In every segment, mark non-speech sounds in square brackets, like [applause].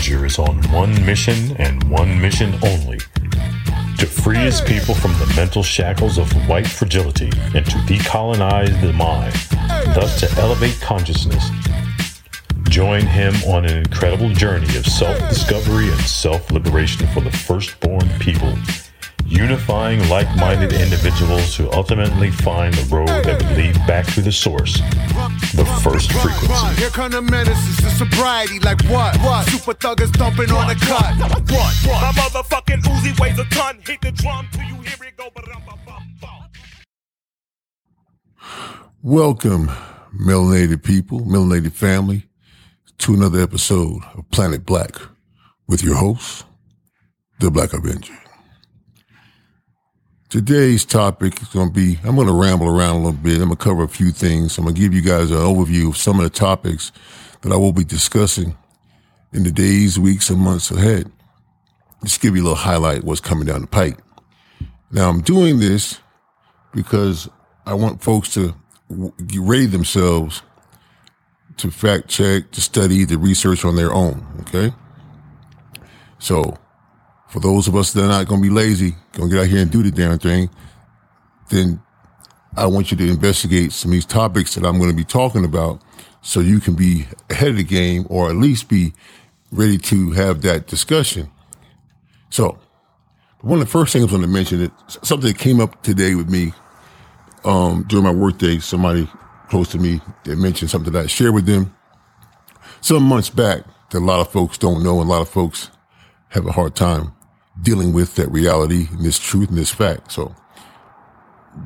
Is on one mission and one mission only to free his people from the mental shackles of white fragility and to decolonize the mind, thus to elevate consciousness. Join him on an incredible journey of self discovery and self liberation for the firstborn people unifying like minded individuals who ultimately find the road that would lead back to the source, the first frequency. Here come the menaces, the sobriety, like what? What? Super thuggers thumping on the cut. What? What? My motherfucking Uzi weighs a ton. Hit the drum till you hear it go. Welcome, melanated people, melanated family, to another episode of Planet Black with your host, the Black Avenger. Today's topic is going to be, I'm going to ramble around a little bit. I'm going to cover a few things. I'm going to give you guys an overview of some of the topics that I will be discussing in the days, weeks, and months ahead. Just give you a little highlight what's coming down the pike. Now, I'm doing this because I want folks to ready themselves to fact check, to study, to research on their own. Okay. So for those of us that are not going to be lazy, going to get out here and do the damn thing, then I want you to investigate some of these topics that I'm going to be talking about so you can be ahead of the game or at least be ready to have that discussion. So, one of the first things I'm going to mention is something that came up today with me um, during my workday. Somebody close to me that mentioned something that I shared with them some months back that a lot of folks don't know and a lot of folks have a hard time dealing with that reality and this truth and this fact. So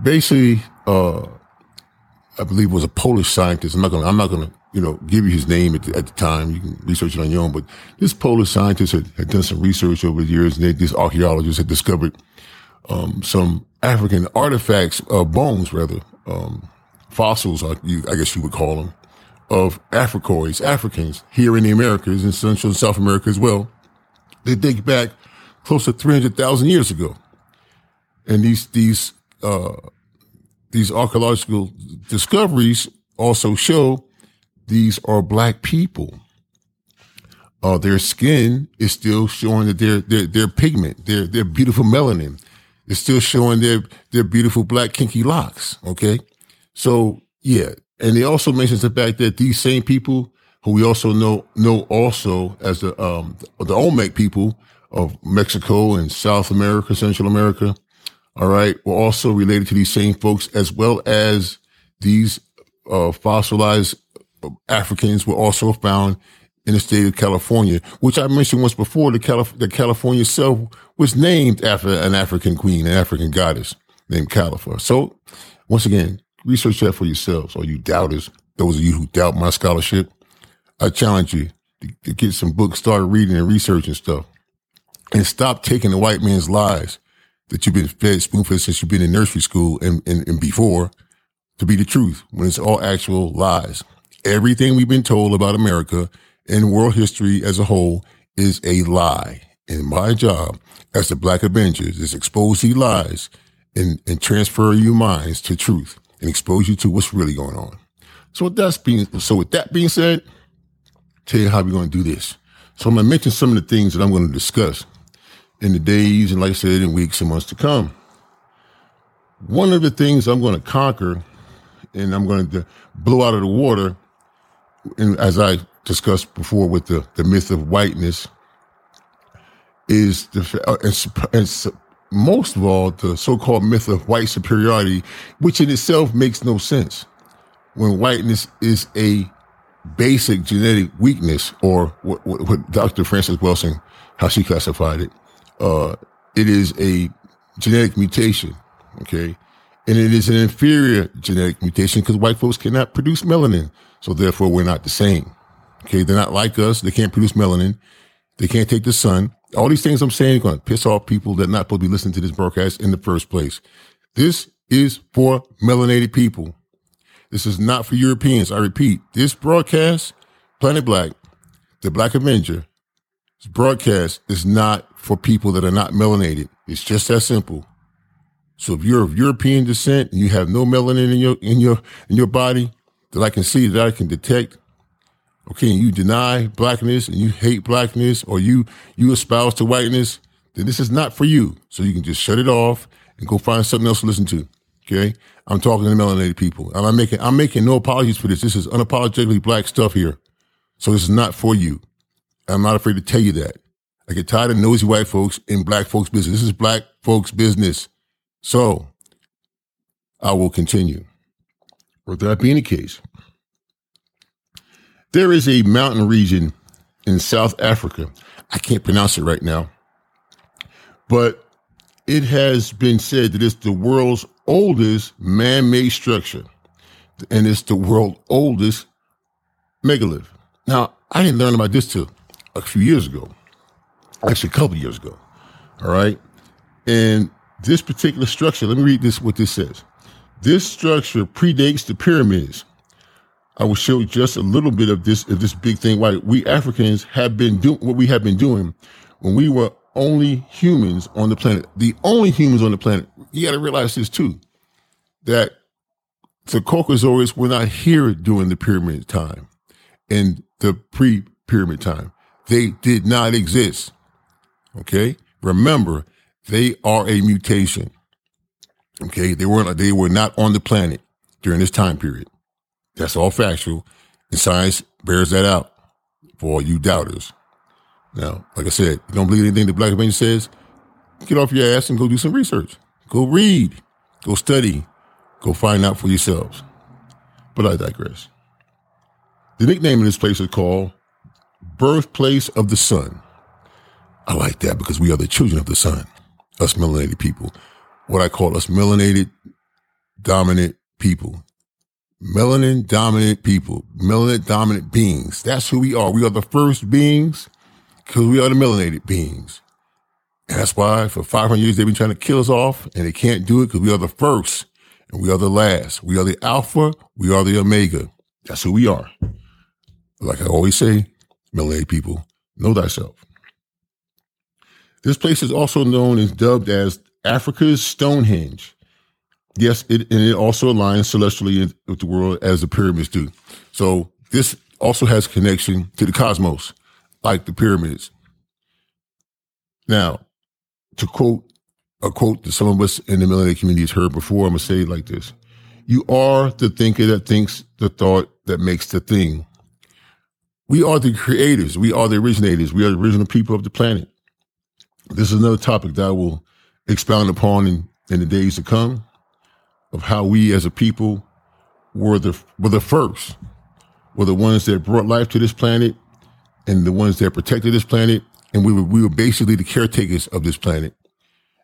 basically, uh, I believe was a Polish scientist. I'm not gonna, I'm not gonna, you know, give you his name at the, at the time. You can research it on your own. But this Polish scientist had, had done some research over the years, and they, these archaeologists had discovered um, some African artifacts, uh, bones rather, um, fossils, I, guess you would call them, of Africoids, Africans here in the Americas and Central and South America as well. They date back close to 300,000 years ago. And these, these, uh, these archaeological discoveries also show these are black people. Uh, their skin is still showing that their, their, their pigment, their, their beautiful melanin is still showing their, their beautiful black kinky locks. Okay. So yeah. And they also mentions the fact that these same people who we also know, know also as the, um, the Olmec people of Mexico and South America, Central America. All right. Were also related to these same folks as well as these uh, fossilized Africans were also found in the state of California, which I mentioned once before. The, Calif- the California itself was named after an African queen, an African goddess named Califa. So once again, research that for yourselves, or you doubters, those of you who doubt my scholarship. I challenge you to, to get some books, start reading and researching stuff and stop taking the white man's lies that you've been fed spoon fed since you've been in nursery school and, and, and before to be the truth when it's all actual lies. Everything we've been told about America and world history as a whole is a lie. And my job as the Black Avengers is expose these lies and, and transfer your minds to truth and expose you to what's really going on. So with that being, so with that being said, tell you how we're going to do this. So I'm going to mention some of the things that I'm going to discuss in the days and, like I said, in weeks and months to come. One of the things I'm going to conquer and I'm going to blow out of the water, and as I discussed before with the, the myth of whiteness, is the, uh, and, and most of all, the so-called myth of white superiority, which in itself makes no sense when whiteness is a basic genetic weakness or what, what, what Dr. Frances Welsing, how she classified it uh, it is a genetic mutation. Okay. And it is an inferior genetic mutation because white folks cannot produce melanin. So therefore we're not the same. Okay. They're not like us. They can't produce melanin. They can't take the sun. All these things I'm saying are going to piss off people that are not supposed to be listening to this broadcast in the first place. This is for melanated people. This is not for Europeans. I repeat, this broadcast, Planet Black, the Black Avenger, broadcast is not for people that are not melanated. It's just that simple. So if you're of European descent and you have no melanin in your in your in your body that I can see that I can detect, okay, and you deny blackness and you hate blackness or you you espouse to whiteness, then this is not for you. So you can just shut it off and go find something else to listen to. Okay. I'm talking to melanated people. And I'm making I'm making no apologies for this. This is unapologetically black stuff here. So this is not for you. I'm not afraid to tell you that. I get tired of nosy white folks in black folks' business. This is black folks' business. So I will continue. With that being the case, there is a mountain region in South Africa. I can't pronounce it right now, but it has been said that it's the world's oldest man-made structure, and it's the world's oldest megalith. Now, I didn't learn about this till a few years ago, actually a couple years ago. All right, and this particular structure. Let me read this. What this says. This structure predates the pyramids. I will show just a little bit of this of this big thing. Why we Africans have been doing what we have been doing when we were only humans on the planet, the only humans on the planet. You got to realize this too, that the Caucasoids were not here during the pyramid time and the pre-pyramid time. They did not exist. Okay. Remember, they are a mutation. Okay. They weren't, they were not on the planet during this time period. That's all factual. And science bears that out for all you doubters. Now, like I said, you don't believe anything the Black Avenger says, get off your ass and go do some research. Go read. Go study. Go find out for yourselves. But I digress. The nickname of this place is called Birthplace of the Sun. I like that because we are the children of the sun, us melanated people. What I call us melanated dominant people. Melanin dominant people, melanin dominant beings. That's who we are. We are the first beings because we are the melanated beings. And that's why for 500 years they've been trying to kill us off and they can't do it because we are the first and we are the last. We are the alpha. We are the omega. That's who we are. Like I always say, melanated people, know thyself. This place is also known as dubbed as Africa's Stonehenge. Yes, it, and it also aligns celestially with the world as the pyramids do. So this also has connection to the cosmos like the pyramids. Now, to quote a quote that some of us in the millennial community has heard before, I'm gonna say it like this. You are the thinker that thinks the thought that makes the thing. We are the creators. We are the originators. We are the original people of the planet. This is another topic that I will expound upon in, in the days to come of how we as a people were the, were the first, were the ones that brought life to this planet and the ones that protected this planet. And we were, we were basically the caretakers of this planet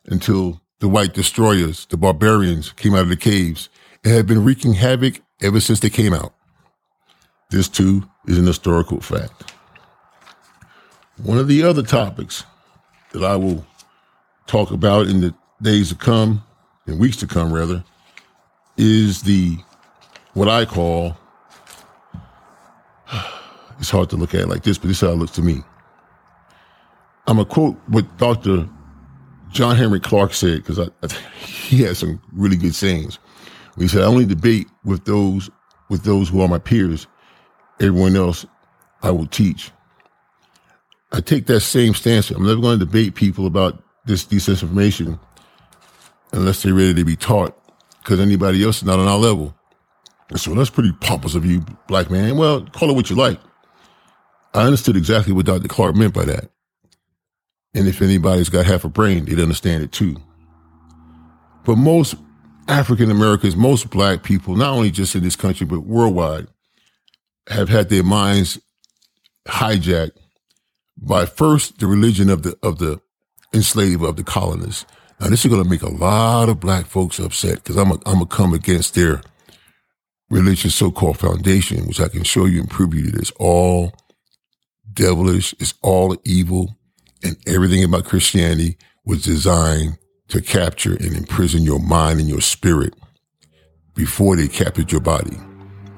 until the white destroyers, the barbarians came out of the caves and have been wreaking havoc ever since they came out. This too is an historical fact. One of the other topics that I will talk about in the days to come, in weeks to come rather, is the what I call [sighs] it's hard to look at it like this, but this is how it looks to me. I'm to quote what Dr. John Henrik Clarke said, because [laughs] he has some really good sayings. He said, I only debate with those, with those who are my peers. Everyone else I will teach. I take that same stance. I'm never going to debate people about this disinformation unless they're ready to be taught because anybody else is not on our level. so that's pretty pompous of you, black man. Well, call it what you like. I understood exactly what Dr. Clarke meant by that. And if anybody's got half a brain, they'd understand it too. But most African Americans, most black people, not only just in this country, but worldwide, have had their minds hijacked by first the religion of the, of the enslaved, of the colonists. Now, this is going to make a lot of black folks upset because I'm going to come against their religious so-called foundation, which I can show you and prove you that it's all devilish, it's all evil, and everything about Christianity was designed to capture and imprison your mind and your spirit before they captured your body.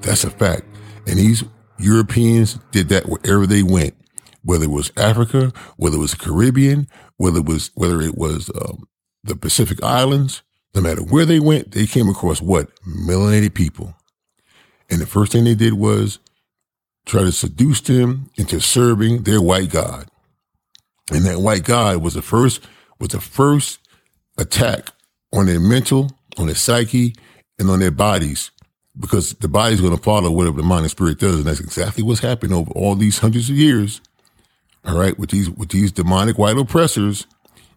That's a fact. And these Europeans did that wherever they went, whether it was Africa, whether it was the Caribbean, whether it was whether it was um, the Pacific Islands. No matter where they went, they came across what melanated people, and the first thing they did was try to seduce them into serving their white God. And that white God was the first, was the first attack on their mental, on their psyche, and on their bodies. Because the body's going to follow whatever the mind and spirit does. And that's exactly what's happened over all these hundreds of years. All right. With these, with these demonic white oppressors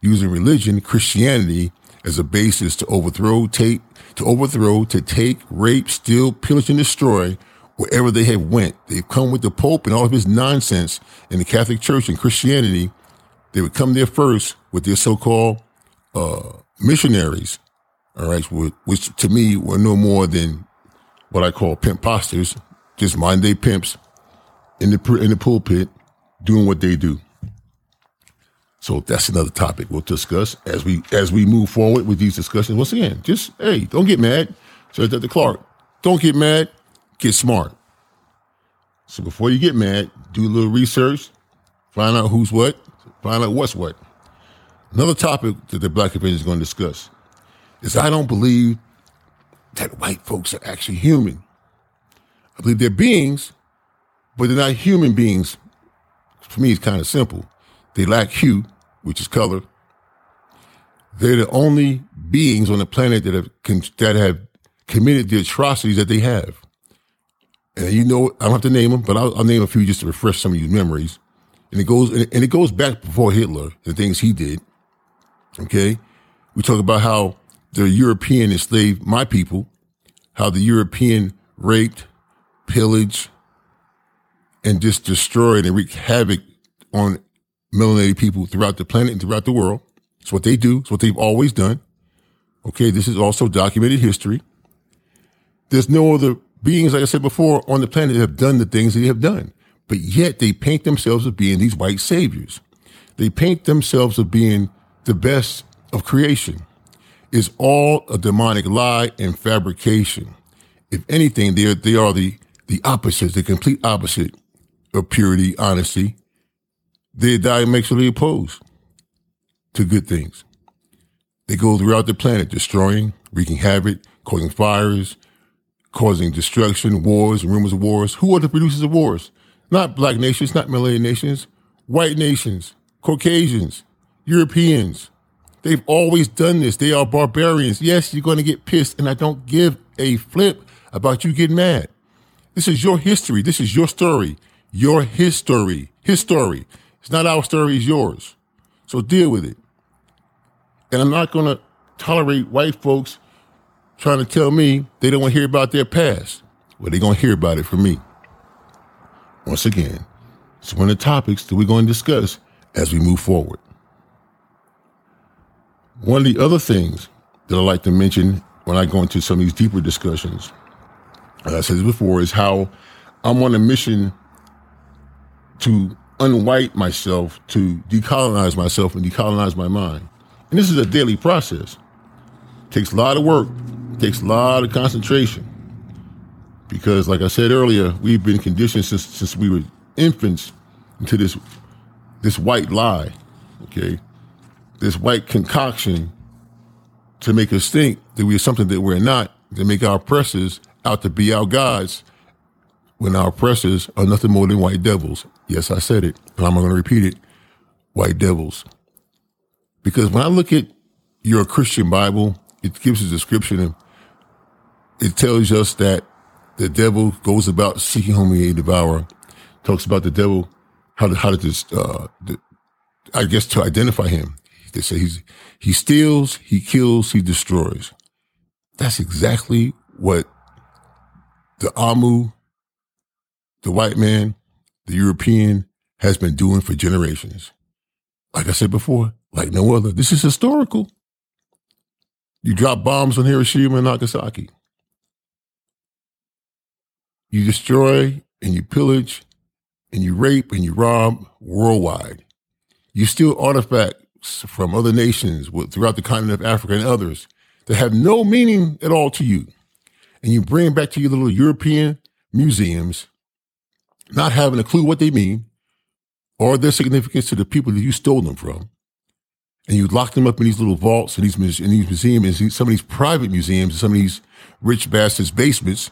using religion, Christianity as a basis to overthrow, take, to overthrow, to take, rape, steal, pillage, and destroy wherever they have went. They've come with the Pope and all of his nonsense in the Catholic Church and Christianity. They would come there first with their so-called uh, missionaries, all right, which to me were no more than what I call pimp posters, just day pimps in the in the pulpit doing what they do. So that's another topic we'll discuss as we as we move forward with these discussions. Once again, just hey, don't get mad. So Dr. Clarke, don't get mad get smart. So before you get mad, do a little research, find out who's what, find out what's what. Another topic that the Black Convention is going to discuss is I don't believe that white folks are actually human. I believe they're beings, but they're not human beings. For me, it's kind of simple. They lack hue, which is color. They're the only beings on the planet that have that have committed the atrocities that they have. And you know, I don't have to name them, but I'll, I'll name a few just to refresh some of your memories. And it goes, and it goes back before Hitler, and the things he did. Okay. We talk about how the European enslaved my people, how the European raped, pillaged, and just destroyed and wreaked havoc on melanated people throughout the planet and throughout the world. It's what they do. It's what they've always done. Okay. This is also documented history. There's no other beings, like I said before, on the planet that have done the things that they have done. But yet they paint themselves as being these white saviors. They paint themselves as being the best of creation. It's all a demonic lie and fabrication. If anything, they are, they are the, the opposites, the complete opposite of purity, honesty. They're diametrically opposed to good things. They go throughout the planet, destroying, wreaking havoc, causing fires, causing destruction, wars, rumors of wars. Who are the producers of wars? Not black nations, not melanated nations, white nations, Caucasians, Europeans. They've always done this. They are barbarians. Yes, you're going to get pissed, and I don't give a flip about you getting mad. This is your history. This is your story. Your history. His story. It's not our story, it's yours. So deal with it. And I'm not going to tolerate white folks trying to tell me they don't want to hear about their past. Well, they're going to hear about it from me. Once again, it's one of the topics that we're going to discuss as we move forward. One of the other things that I like to mention when I go into some of these deeper discussions, as I said before, is how I'm on a mission to unwhite myself, to decolonize myself and decolonize my mind. And this is a daily process. It takes a lot of work, takes a lot of concentration because, like I said earlier, we've been conditioned since since we were infants into this this white lie, okay, this white concoction to make us think that we're something that we're not, to make our oppressors out to be our gods, when our oppressors are nothing more than white devils. Yes, I said it, but I'm going to repeat it: white devils. Because when I look at your Christian Bible, it gives a description of it tells us that the devil goes about seeking whom he may devour. Talks about the devil, how to, how to just, uh, I guess to identify him. They say he's, he steals, he kills, he destroys. That's exactly what the Amu, the white man, the European has been doing for generations. Like I said before, like no other. This is historical. You drop bombs on Hiroshima and Nagasaki. You destroy and you pillage and you rape and you rob worldwide. You steal artifacts from other nations throughout the continent of Africa and others that have no meaning at all to you. And you bring them back to your little European museums, not having a clue what they mean or their significance to the people that you stole them from. And you lock them up in these little vaults and these, in these museums, and some of these private museums, and some of these rich bastards' basements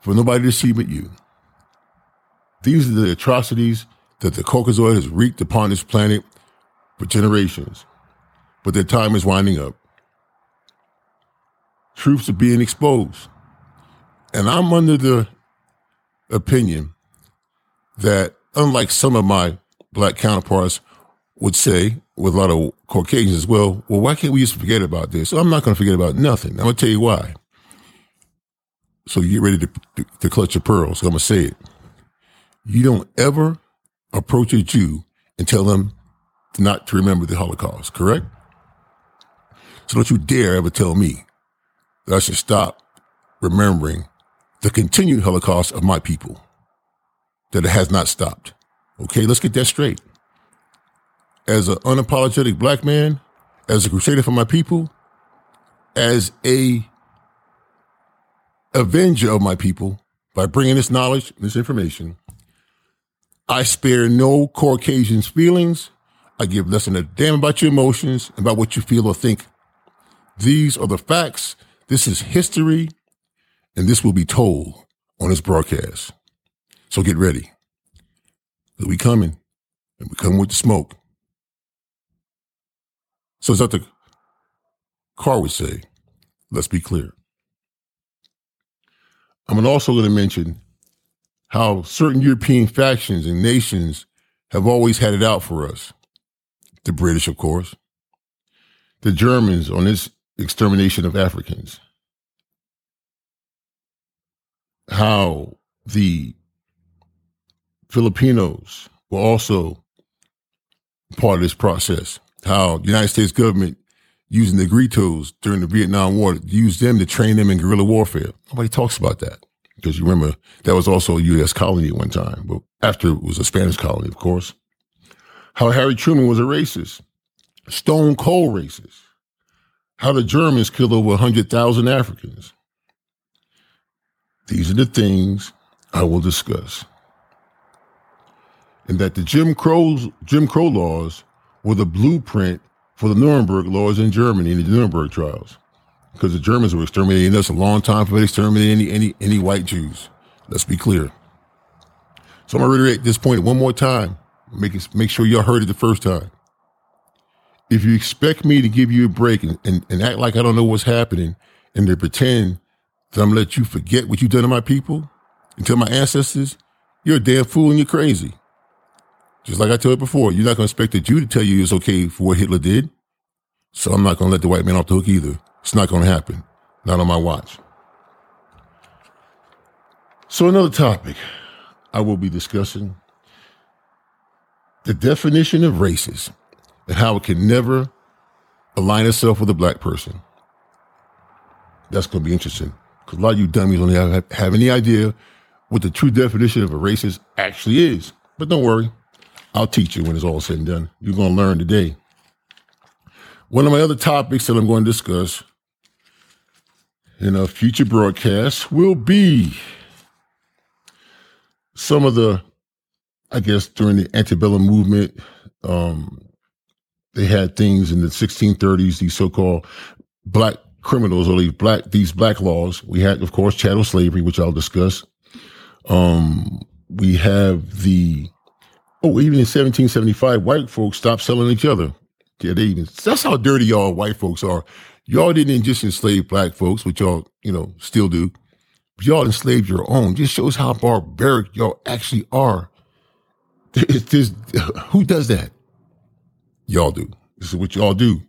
for nobody to see but you. These are the atrocities that the Caucasoid has wreaked upon this planet for generations. But their time is winding up. Truths are being exposed. And I'm under the opinion that, unlike some of my black counterparts would say, with a lot of Caucasians as well, well, why can't we just forget about this? I'm not going to forget about nothing. I'm going to tell you why. So you get ready to, to, to clutch your pearls. I'm going to say it. You don't ever approach a Jew and tell them not to remember the Holocaust, correct? So don't you dare ever tell me that I should stop remembering the continued Holocaust of my people, that it has not stopped. Okay, let's get that straight. As an unapologetic black man, as a crusader for my people, as a avenger of my people, by bringing this knowledge, this information, I spare no Caucasian's feelings. I give less than a damn about your emotions, and about what you feel or think. These are the facts. This is history, and this will be told on this broadcast. So get ready. We coming, and we come with the smoke. So as Dr. Carr would say, let's be clear. I'm also going to mention how certain European factions and nations have always had it out for us. The British, of course, the Germans on this extermination of Africans, how the Filipinos were also part of this process, how the United States government using the Negritos during the Vietnam War, used them to train them in guerrilla warfare. Nobody talks about that because you remember that was also a U.S. colony at one time, but after it was a Spanish colony, of course. How Harry Truman was a racist, stone cold racist. How the Germans killed over 100,000 Africans. These are the things I will discuss. And that the Jim Crow, Jim Crow laws were the blueprint for the Nuremberg laws in Germany in the Nuremberg trials because the Germans were exterminating us a long time before they exterminated any, any, any white Jews. Let's be clear. So I'm going to reiterate this point one more time. Make, it, make sure y'all heard it the first time. If you expect me to give you a break and, and, and act like I don't know what's happening and to pretend that I'm going to let you forget what you've done to my people and tell my ancestors, you're a damn fool and you're crazy. Just like I told you before, you're not going to expect a Jew to tell you it's okay for what Hitler did. So I'm not going to let the white man off the hook either. It's not going to happen. Not on my watch. So, another topic I will be discussing the definition of races and how it can never align itself with a black person. That's going to be interesting because a lot of you dummies don't have, have any idea what the true definition of a racist actually is. But don't worry, I'll teach you when it's all said and done. You're going to learn today. One of my other topics that I'm going to discuss in a future broadcast will be some of the, I guess, during the antebellum movement, um, they had things in the 1630s, these so-called black criminals or these black, these black laws. We had, of course, chattel slavery, which I'll discuss. Um, we have the, oh, even in 1775, white folks stopped selling each other. Yeah, they even, that's how dirty y'all white folks are. Y'all didn't just enslave black folks, which y'all, you know, still do. Y'all enslaved your own. Just shows how barbaric y'all actually are. [laughs] There's, who does that? Y'all do. This is what y'all do.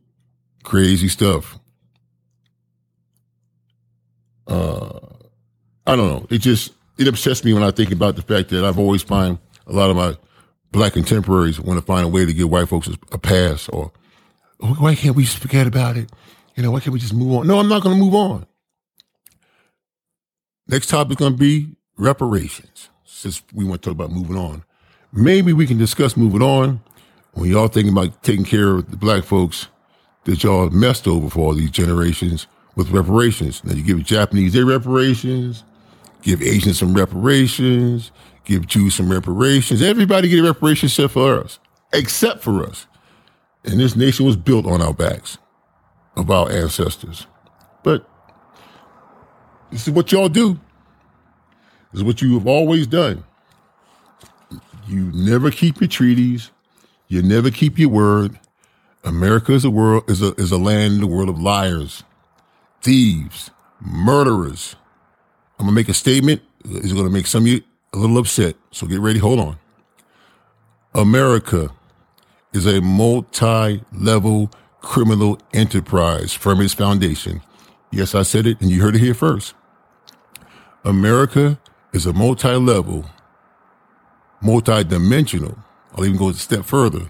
Crazy stuff. Uh, I don't know. It just, it upsets me when I think about the fact that I've always find a lot of my black contemporaries want to find a way to give white folks a pass or why can't we just forget about it? You know, why can't we just move on? No, I'm not going to move on. Next topic is going to be reparations. Since we want to talk about moving on, maybe we can discuss moving on when y'all thinking about taking care of the black folks that y'all messed over for all these generations with reparations. Now you give Japanese their reparations, give Asians some reparations, give Jews some reparations. Everybody get a reparation except for us, except for us. And this nation was built on our backs of our ancestors. But this is what y'all do. is what you have always done. You never keep your treaties. You never keep your word. America is a world is a is a land in the world of liars, thieves, murderers. I'm gonna make a statement. It's gonna make some of you a little upset. So get ready. Hold on. America is a multi-level criminal enterprise from its foundation. Yes, I said it, and you heard it here first. America is a multi-level, multi-dimensional. I'll even go a step further.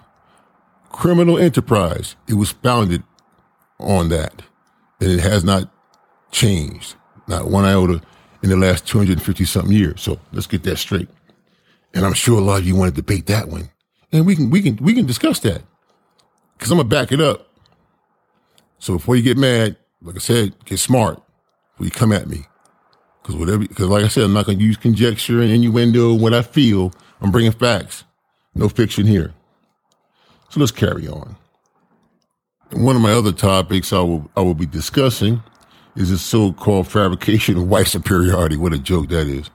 Criminal enterprise. It was founded on that, and it has not changed, not one iota in the last 250 something years. So let's get that straight. And I'm sure a lot of you want to debate that one. And we can, we can, we can discuss that because I'm going to back it up. So before you get mad, like I said, get smart before you come at me. Because whatever, because like I said, I'm not going to use conjecture and innuendo. What I feel, I'm bringing facts. No fiction here. So let's carry on. And one of my other topics I will I will be discussing is this so-called fabrication of white superiority. What a joke that is.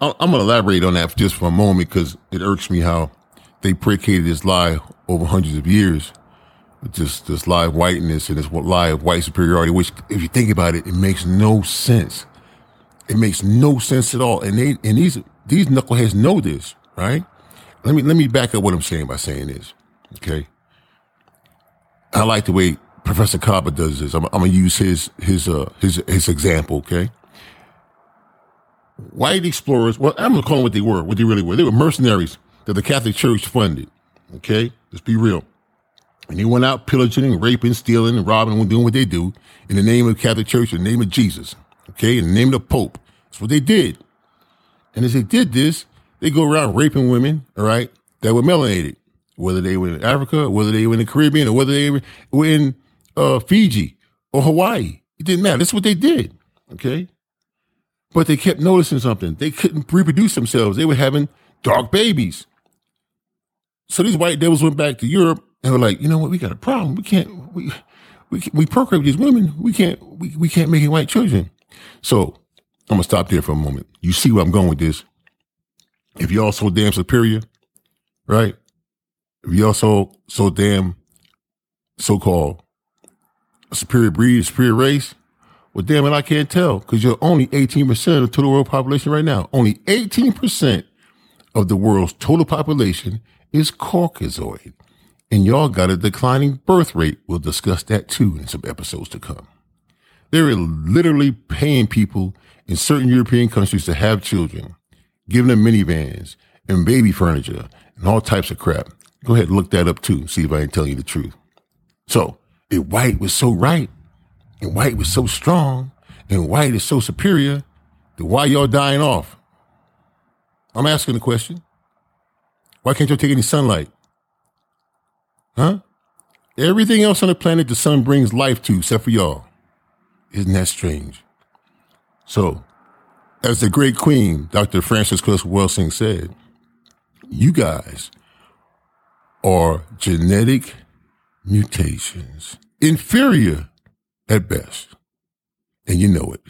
I'm going to elaborate on that just for a moment because it irks me how they predicated this lie over hundreds of years. This, this lie of whiteness and this lie of white superiority, which if you think about it, it makes no sense. It makes no sense at all. And they, and these, these knuckleheads know this, right? Let me, let me back up what I'm saying by saying this. Okay. I like the way Professor Kaba does this. I'm, I'm gonna use his, his, uh, his, his example. Okay. White explorers, well, I'm gonna call them what they were, what they really were. They were mercenaries that the Catholic Church funded. Okay. Let's be real. And they went out pillaging and raping, stealing and robbing and doing what they do in the name of the Catholic Church, in the name of Jesus. Okay. In the name of the Pope. That's what they did. And as they did this, they go around raping women, all right, that were melanated, whether they were in Africa, whether they were in the Caribbean, or whether they were in uh, Fiji or Hawaii. It didn't matter. That's what they did. Okay. But they kept noticing something. They couldn't reproduce themselves. They were having dark babies. So these white devils went back to Europe and we're like, you know what? We got a problem. We can't, we, we, we procreate these women. We can't, we, we can't make it white children. So I'm going to stop there for a moment. You see where I'm going with this. If y'all so damn superior, right? If y'all so, so damn so-called superior breed, superior race, well, damn it, I can't tell because you're only 18% of the total world population right now. Only 18% of the world's total population is Caucasoid. And y'all got a declining birth rate. We'll discuss that too in some episodes to come. They're literally paying people in certain European countries to have children, giving them minivans and baby furniture and all types of crap. Go ahead and look that up too. See if I ain't telling you the truth. So if white was so right and white was so strong and white is so superior, then why y'all dying off? I'm asking the question. Why can't y'all take any sunlight? Huh? Everything else on the planet the sun brings life to except for y'all. Isn't that strange? So, as the great queen, Dr. Frances Cress Welsing said, you guys are genetic mutations, inferior at best. And you know it.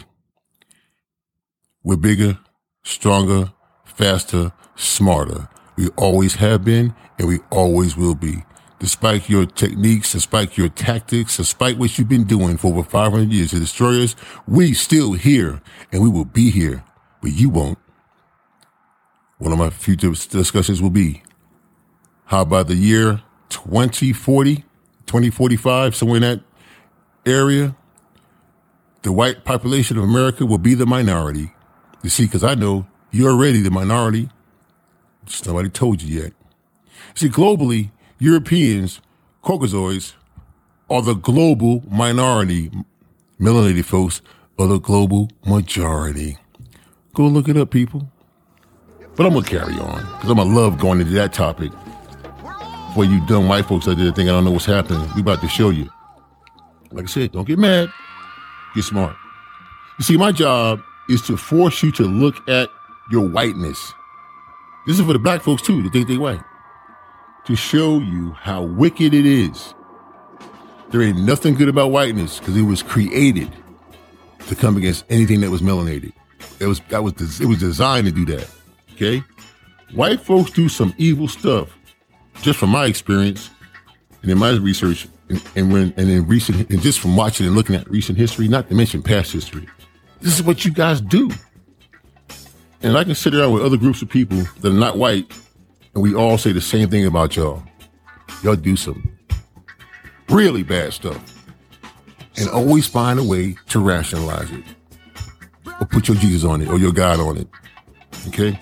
We're bigger, stronger, faster, smarter. We always have been and we always will be. Despite your techniques, despite your tactics, despite what you've been doing for over 500 years to destroy us, we still here and we will be here, but you won't. One of my future discussions will be how about the year 2040, 2045, somewhere in that area, the white population of America will be the minority. You see, because I know you're already the minority. Just nobody told you yet. See, globally, Europeans, Caucasoids, are the global minority. Melanated folks are the global majority. Go look it up, people. But I'm gonna carry on because I'm gonna love going into that topic. For you dumb white folks out there think I don't know what's happening, we about to show you. Like I said, don't get mad. Get smart. You see, my job is to force you to look at your whiteness. This is for the black folks too, that think they white. To show you how wicked it is. There ain't nothing good about whiteness because it was created to come against anything that was melanated. It was that was it was designed to do that. Okay, white folks do some evil stuff. Just from my experience and in my research, and, and when and in recent and just from watching and looking at recent history, not to mention past history, this is what you guys do. And I can sit around with other groups of people that are not white, and we all say the same thing about y'all. Y'all do some really bad stuff, and always find a way to rationalize it or put your Jesus on it or your God on it. Okay?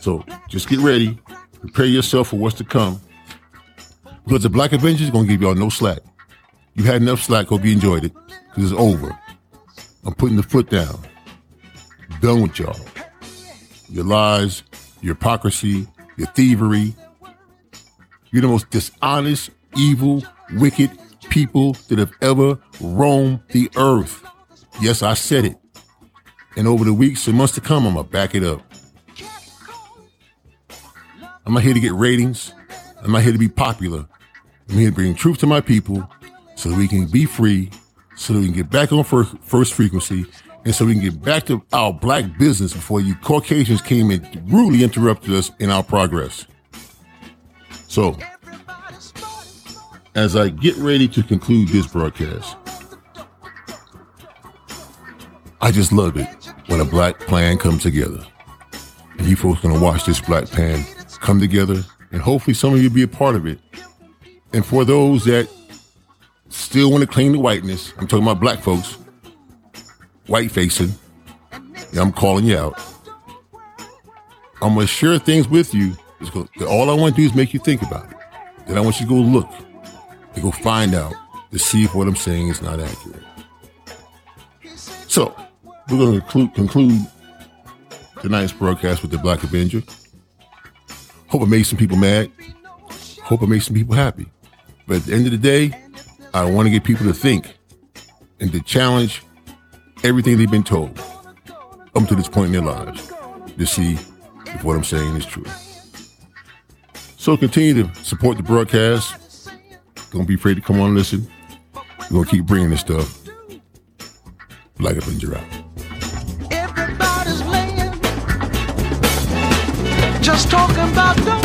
So just get ready. Prepare yourself for what's to come. Because the Black Avengers is going to give y'all no slack. You had enough slack. Hope you enjoyed it. Because it's over. I'm putting the foot down. Done with y'all. Your lies, your hypocrisy, your thievery. You're the most dishonest, evil, wicked people that have ever roamed the earth. Yes, I said it. And over the weeks and months to come, I'm going to back it up. I'm not here to get ratings. I'm not here to be popular. I'm here to bring truth to my people so that we can be free, so that we can get back on first, first frequency, and so we can get back to our black business before you Caucasians came and rudely interrupted us in our progress. So, as I get ready to conclude this broadcast, I just love it when a black plan comes together. And you folks gonna watch this black plan come together, and hopefully some of you be a part of it. And for those that still want to claim the whiteness, I'm talking about black folks, white facing, I'm calling you out. I'm gonna share things with you. All I want to do is make you think about it. Then I want you to go look and go find out to see if what I'm saying is not accurate. So, we're to conclude, conclude tonight's broadcast with the Black Avenger. Hope it made some people mad. Hope it made some people happy. But at the end of the day, I want to get people to think and to challenge everything they've been told up to this point in their lives to see if what I'm saying is true. So continue to support the broadcast. Don't be afraid to come on and listen. We're going to keep bringing this stuff. Black Avenger out. Everybody's laying, just talking about